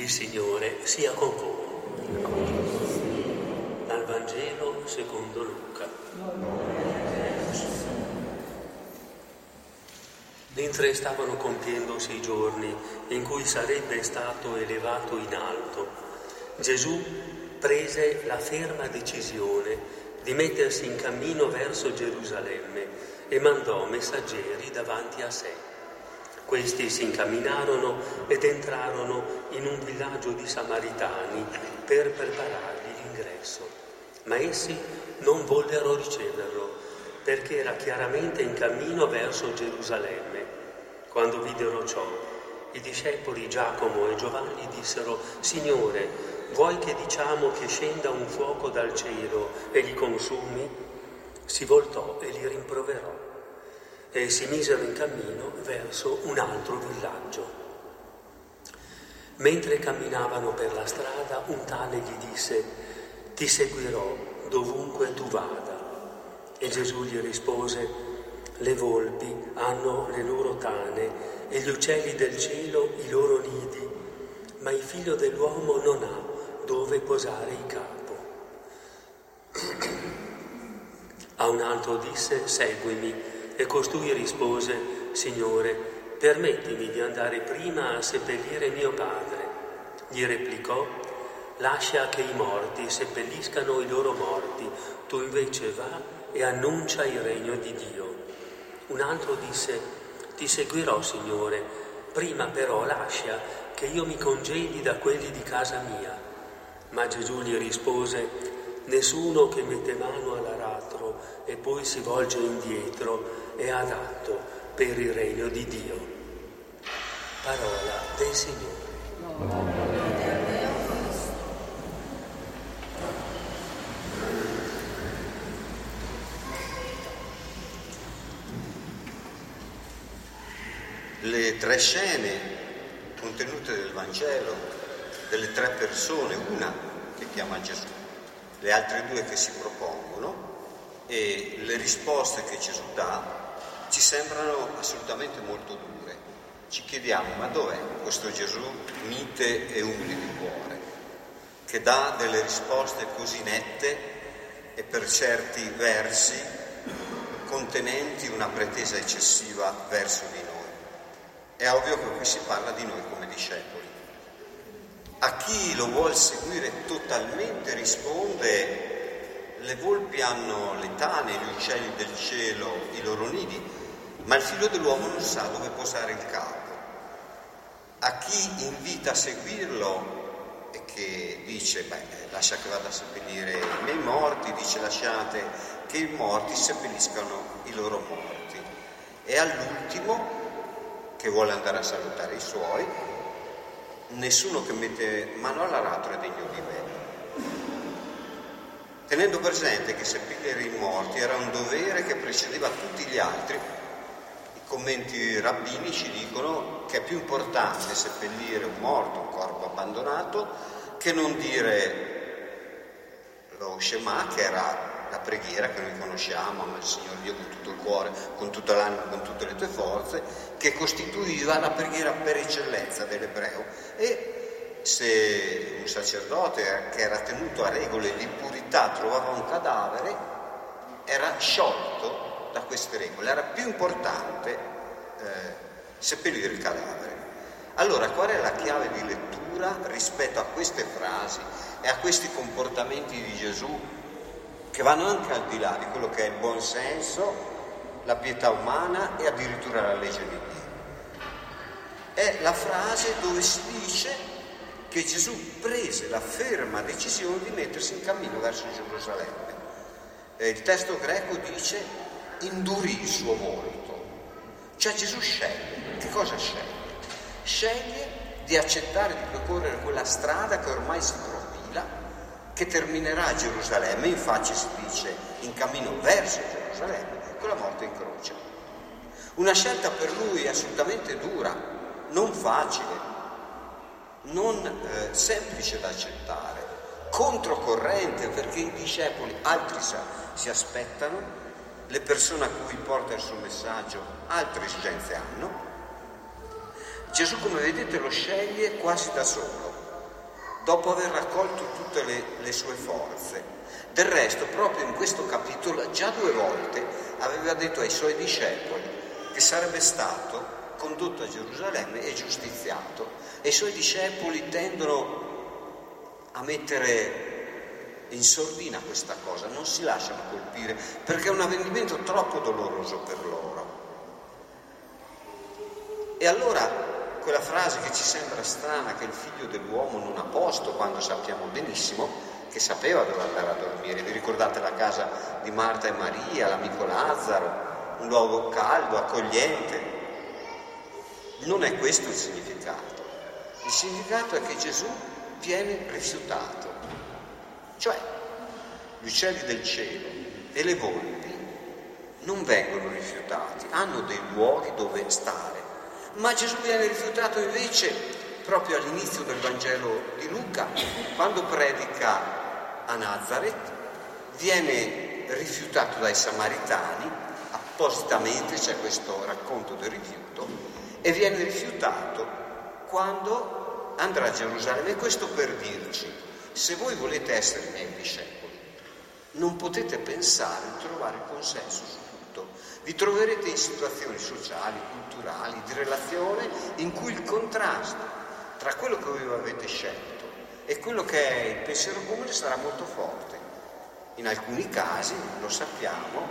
Il Signore sia con voi. Dal Vangelo secondo Luca. Mentre stavano compiendosi i giorni in cui sarebbe stato elevato in alto, Gesù prese la ferma decisione di mettersi in cammino verso Gerusalemme e mandò messaggeri davanti a sé. Questi si incamminarono ed entrarono in un villaggio di Samaritani per preparargli l'ingresso. Ma essi non vollero riceverlo perché era chiaramente in cammino verso Gerusalemme. Quando videro ciò, i discepoli Giacomo e Giovanni dissero, Signore, vuoi che diciamo che scenda un fuoco dal cielo e li consumi? Si voltò e li rimproverò e si misero in cammino verso un altro villaggio. Mentre camminavano per la strada, un tale gli disse, ti seguirò dovunque tu vada. E Gesù gli rispose, le volpi hanno le loro tane e gli uccelli del cielo i loro nidi, ma il figlio dell'uomo non ha dove posare il capo. A un altro disse, seguimi. E costui rispose, Signore, permettimi di andare prima a seppellire mio padre. Gli replicò, lascia che i morti seppelliscano i loro morti, tu invece va e annuncia il regno di Dio. Un altro disse, ti seguirò, Signore, prima però lascia che io mi congedi da quelli di casa mia. Ma Gesù gli rispose, Nessuno che mette mano all'aratro e poi si volge indietro è adatto per il regno di Dio. Parola del Signore. Le tre scene contenute nel Vangelo delle tre persone, una che chiama Gesù, le altre due che si propongono e le risposte che Gesù dà ci sembrano assolutamente molto dure. Ci chiediamo ma dov'è questo Gesù mite e umile di cuore, che dà delle risposte così nette e per certi versi contenenti una pretesa eccessiva verso di noi. È ovvio che qui si parla di noi come discepoli. A chi lo vuol seguire totalmente risponde, le volpi hanno le tane, gli uccelli del cielo i loro nidi, ma il figlio dell'uomo non sa dove posare il capo. A chi invita a seguirlo e che dice, beh, lascia che vada a seppellire i miei morti, dice lasciate che i morti seppelliscano i loro morti. E all'ultimo, che vuole andare a salutare i suoi, nessuno che mette mano all'aratro è degno di me. Tenendo presente che seppellire i morti era un dovere che precedeva tutti gli altri, commenti rabbinici dicono che è più importante seppellire un morto, un corpo abbandonato, che non dire lo Shema, che era la preghiera che noi conosciamo, ama il Signore Dio con tutto il cuore, con tutta l'anima, con tutte le tue forze, che costituiva la preghiera per eccellenza dell'ebreo. E se un sacerdote che era tenuto a regole di purità trovava un cadavere, era sciolto da queste regole, era più importante eh, seppellire il cadavere. Allora, qual è la chiave di lettura rispetto a queste frasi e a questi comportamenti di Gesù che vanno anche al di là di quello che è il buon senso, la pietà umana e addirittura la legge di Dio. È la frase dove si dice che Gesù prese la ferma decisione di mettersi in cammino verso Gerusalemme. E il testo greco dice indurì il suo volto. Cioè Gesù sceglie. Che cosa sceglie? Sceglie di accettare di percorrere quella strada che ormai si profila che terminerà a Gerusalemme, infatti si dice in cammino verso Gerusalemme, con la morte in croce. Una scelta per lui assolutamente dura, non facile, non eh, semplice da accettare, controcorrente perché i discepoli, altri si aspettano, le persone a cui porta il suo messaggio altre esigenze hanno. Gesù, come vedete, lo sceglie quasi da solo dopo aver raccolto tutte le, le sue forze. Del resto, proprio in questo capitolo, già due volte aveva detto ai suoi discepoli che sarebbe stato condotto a Gerusalemme e giustiziato. E i suoi discepoli tendono a mettere in sordina questa cosa, non si lasciano colpire perché è un avvenimento troppo doloroso per loro. E allora quella frase che ci sembra strana che il figlio dell'uomo non ha posto quando sappiamo benissimo che sapeva dove andare a dormire. Vi ricordate la casa di Marta e Maria, l'amico Lazzaro, un luogo caldo, accogliente? Non è questo il significato. Il significato è che Gesù viene rifiutato. Cioè, gli uccelli del cielo e le volpi non vengono rifiutati, hanno dei luoghi dove stare. Ma Gesù viene rifiutato invece proprio all'inizio del Vangelo di Luca, quando predica a Nazareth, viene rifiutato dai samaritani, appositamente c'è questo racconto del rifiuto, e viene rifiutato quando andrà a Gerusalemme. E questo per dirci se voi volete essere miei discepoli, non potete pensare di trovare consenso su tutto. Vi troverete in situazioni sociali, culturali, di relazione in cui il contrasto tra quello che voi avete scelto e quello che è il pensiero comune sarà molto forte. In alcuni casi, lo sappiamo,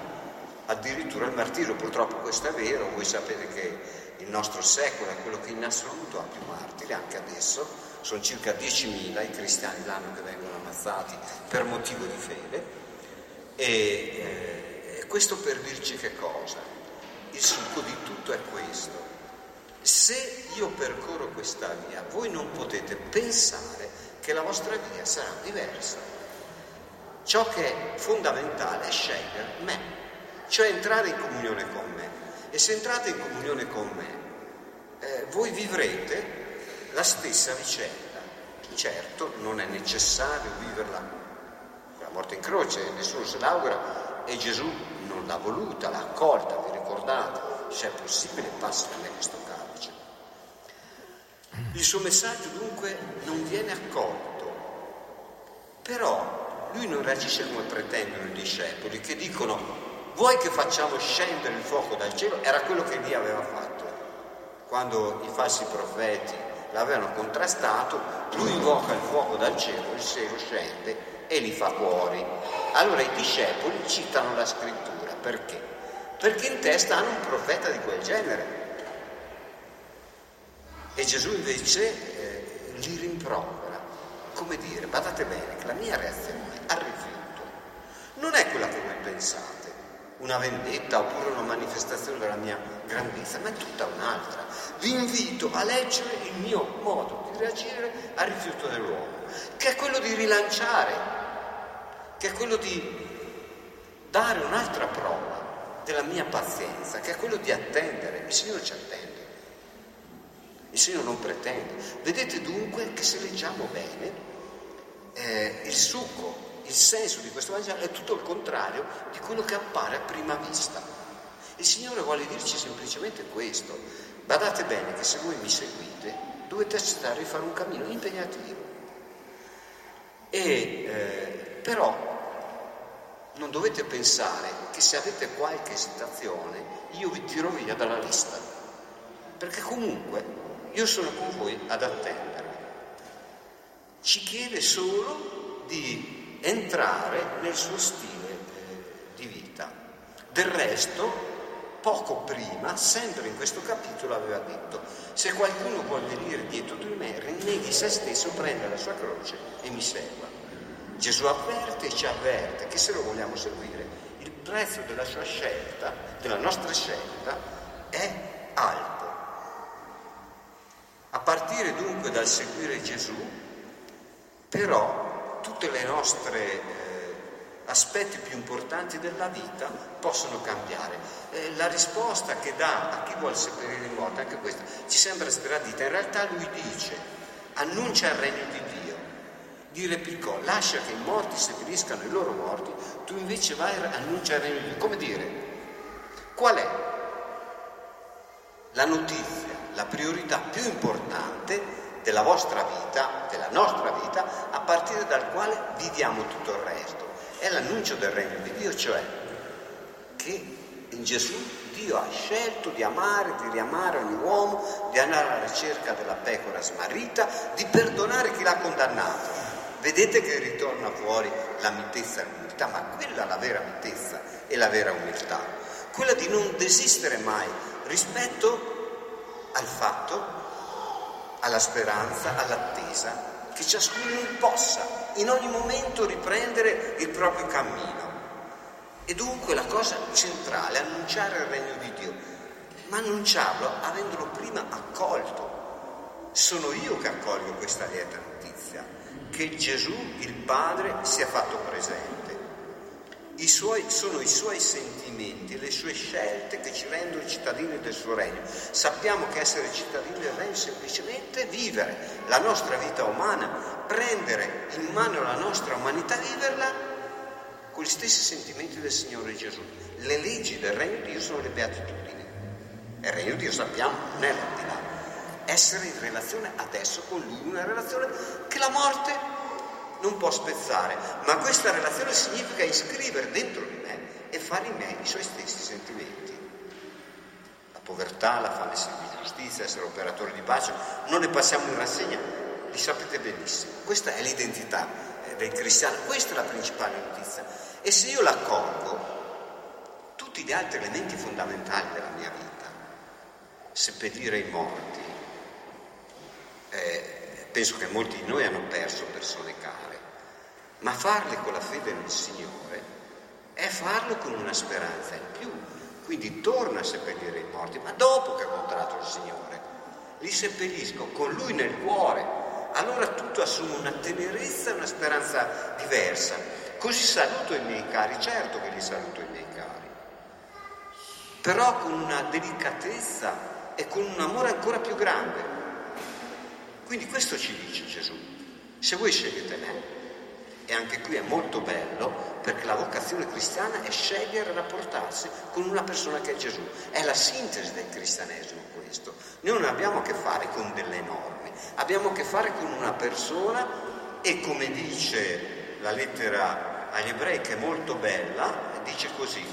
addirittura il martirio, purtroppo questo è vero, voi sapete che il nostro secolo è quello che in assoluto ha più martiri, anche adesso, sono circa 10.000 i cristiani l'anno che vengono ammazzati per motivo di fede e eh, questo per dirci che cosa? Il succo di tutto è questo. Se io percorro questa via, voi non potete pensare che la vostra via sarà diversa. Ciò che è fondamentale è scegliere me, cioè entrare in comunione con me. E se entrate in comunione con me, eh, voi vivrete la stessa vicenda. Certo, non è necessario viverla con la morte in croce, nessuno se l'augura e Gesù non l'ha voluta, l'ha accolta, vi ricordate? Se è possibile passi da me questo calice. Il suo messaggio dunque non viene accolto, però lui non reagisce come pretendono i discepoli che dicono vuoi che facciamo scendere il fuoco dal cielo? Era quello che Dio aveva fatto. Quando i falsi profeti l'avevano contrastato, lui invoca il fuoco dal cielo, il cielo scende e li fa fuori. Allora i discepoli citano la scrittura, perché? Perché in testa hanno un profeta di quel genere. E Gesù invece eh, li rimprovera, come dire, badate bene che la mia reazione al rifiuto non è quella che voi pensate una vendetta oppure una manifestazione della mia grandezza, ma è tutta un'altra. Vi invito a leggere il mio modo di reagire al rifiuto dell'uomo, che è quello di rilanciare, che è quello di dare un'altra prova della mia pazienza, che è quello di attendere. Il Signore ci attende. Il Signore non pretende. Vedete dunque che se leggiamo bene, eh, il succo il senso di questo Vangelo è tutto il contrario di quello che appare a prima vista. Il Signore vuole dirci semplicemente questo. Badate bene che se voi mi seguite dovete accettare di fare un cammino impegnativo. E eh, però non dovete pensare che se avete qualche esitazione io vi tiro via dalla lista, perché comunque io sono con voi ad attendervi. Ci chiede solo di entrare nel suo stile eh, di vita. Del resto, poco prima, sempre in questo capitolo, aveva detto, se qualcuno vuole venire dietro di me, rinneghi se stesso, prenda la sua croce e mi segua. Gesù avverte e ci avverte che se lo vogliamo seguire, il prezzo della sua scelta, della nostra scelta, è alto. A partire dunque dal seguire Gesù, però tutte le nostre aspetti più importanti della vita possono cambiare. Eh, la risposta che dà a chi vuole seppellire i morti, anche questa, ci sembra sgradita, in realtà lui dice, annuncia il regno di Dio. Dire Piccò, lascia che i morti seppelliscano i loro morti, tu invece vai e annuncia il regno di Dio. Come dire, qual è la notizia, la priorità più importante della vostra vita, della nostra vita, a partire dal quale viviamo tutto il resto. È l'annuncio del regno di Dio, cioè che in Gesù Dio ha scelto di amare, di riamare ogni uomo, di andare alla ricerca della pecora smarrita, di perdonare chi l'ha condannato. Vedete che ritorna fuori la mitezza e l'umiltà, ma quella è la vera mitezza e la vera umiltà, quella di non desistere mai rispetto al fatto, alla speranza, all'attesa, che ciascuno possa in ogni momento riprendere il proprio cammino e dunque la cosa centrale annunciare il regno di Dio, ma annunciarlo avendolo prima accolto. Sono io che accolgo questa lieta notizia, che Gesù, il Padre, sia fatto presente. I suoi, sono i suoi sentimenti, le sue scelte che ci rendono cittadini del suo regno. Sappiamo che essere cittadini del regno è semplicemente vivere la nostra vita umana, prendere in mano la nostra umanità, viverla con gli stessi sentimenti del Signore Gesù. Le leggi del Regno di Dio sono le beatitudini. Il Regno di Dio sappiamo non è l'aldilà. Essere in relazione adesso con Lui, una relazione che la morte non può spezzare, ma questa relazione significa iscrivere dentro di me e fare in me i suoi stessi sentimenti. La povertà, la fame di giustizia, essere operatori di pace, non ne passiamo in rassegna, li sapete benissimo. Questa è l'identità eh, del cristiano, questa è la principale notizia. E se io l'accolgo, tutti gli altri elementi fondamentali della mia vita, seppellire i morti, eh, penso che molti di noi hanno perso persone care, ma farli con la fede nel Signore è farlo con una speranza in più. Quindi torna a seppellire i morti, ma dopo che ho incontrato il Signore, li seppellisco con Lui nel cuore. Allora tutto assume una tenerezza e una speranza diversa. Così saluto i miei cari, certo che li saluto i miei cari, però con una delicatezza e con un amore ancora più grande. Quindi questo ci dice Gesù. Se voi scegliete me, e anche qui è molto bello, perché la vocazione cristiana è scegliere e rapportarsi con una persona che è Gesù. È la sintesi del cristianesimo questo. Noi non abbiamo a che fare con delle norme, abbiamo a che fare con una persona e come dice la lettera agli ebrei che è molto bella, dice così,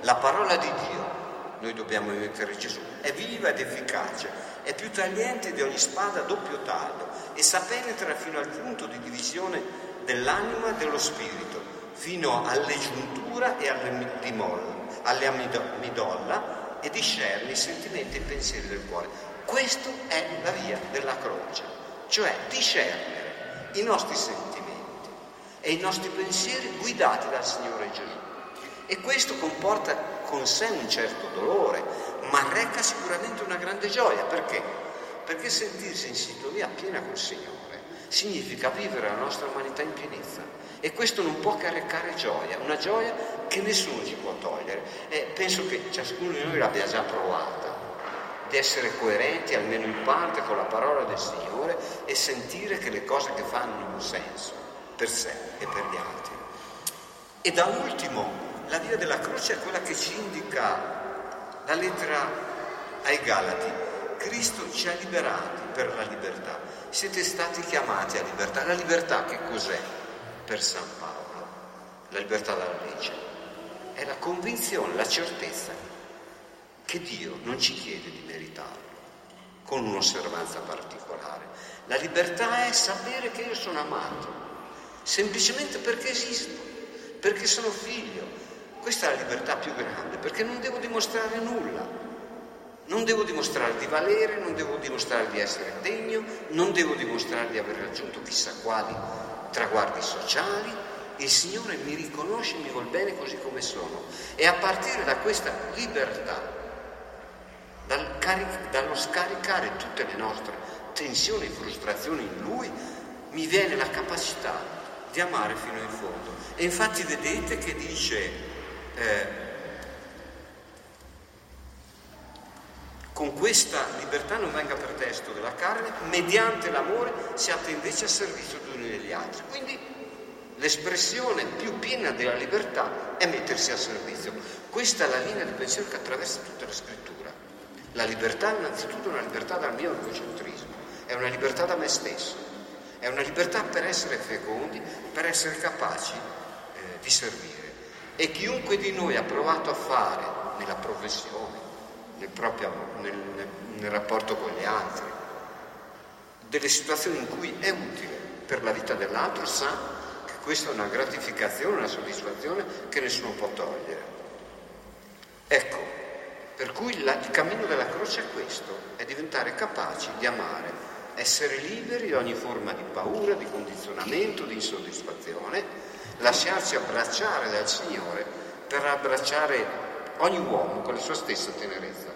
la parola di Dio, noi dobbiamo mettere Gesù, è viva ed efficace, è più tagliente di ogni spada a doppio taglio e sa penetrare fino al punto di divisione dell'anima e dello spirito, fino alle giunture e alle amidolla e discerne i sentimenti e i pensieri del cuore. Questa è la via della croce, cioè discernere i nostri sentimenti e i nostri pensieri guidati dal Signore Gesù. E questo comporta con sé un certo dolore, ma reca sicuramente una grande gioia. Perché? Perché sentirsi in sintonia piena col Signore significa vivere la nostra umanità in pienezza. E questo non può che recare gioia, una gioia che nessuno ci può togliere. E penso che ciascuno di noi l'abbia già provata, di essere coerenti almeno in parte con la parola del Signore e sentire che le cose che fanno hanno un senso per sé e per gli altri. E da ultimo, la via della croce è quella che ci indica la lettera ai Galati. Cristo ci ha liberati per la libertà. Siete stati chiamati a libertà. La libertà che cos'è per San Paolo? La libertà dalla legge. È la convinzione, la certezza che Dio non ci chiede di meritarlo con un'osservanza particolare. La libertà è sapere che io sono amato, semplicemente perché esisto, perché sono figlio. Questa è la libertà più grande, perché non devo dimostrare nulla. Non devo dimostrare di valere, non devo dimostrare di essere degno, non devo dimostrare di aver raggiunto chissà quali traguardi sociali. Il Signore mi riconosce, mi vuol bene così come sono. E a partire da questa libertà, dal caric- dallo scaricare tutte le nostre tensioni e frustrazioni in Lui, mi viene la capacità di amare fino in fondo. E infatti vedete che dice, eh, con questa libertà non venga per testo della carne, mediante l'amore siate invece a servizio gli uni degli altri. Quindi l'espressione più piena della libertà è mettersi a servizio. Questa è la linea di pensiero che attraversa tutta la scrittura. La libertà innanzitutto è una libertà dal mio egocentrismo, è è una libertà da me stesso, è una libertà per essere fecondi, per essere capaci eh, di servire. E chiunque di noi ha provato a fare nella professione, nel, proprio, nel, nel, rapporto con gli altri, delle situazioni in cui è utile per la vita dell'altro, sa che questa è una gratificazione, una soddisfazione che nessuno può togliere. Ecco, per cui la, il cammino della croce è questo, è diventare capaci di amare, essere liberi da ogni forma di paura, di condizionamento, di insoddisfazione, lasciarci abbracciare dal Signore per abbracciare ogni uomo con la sua stessa tenerezza.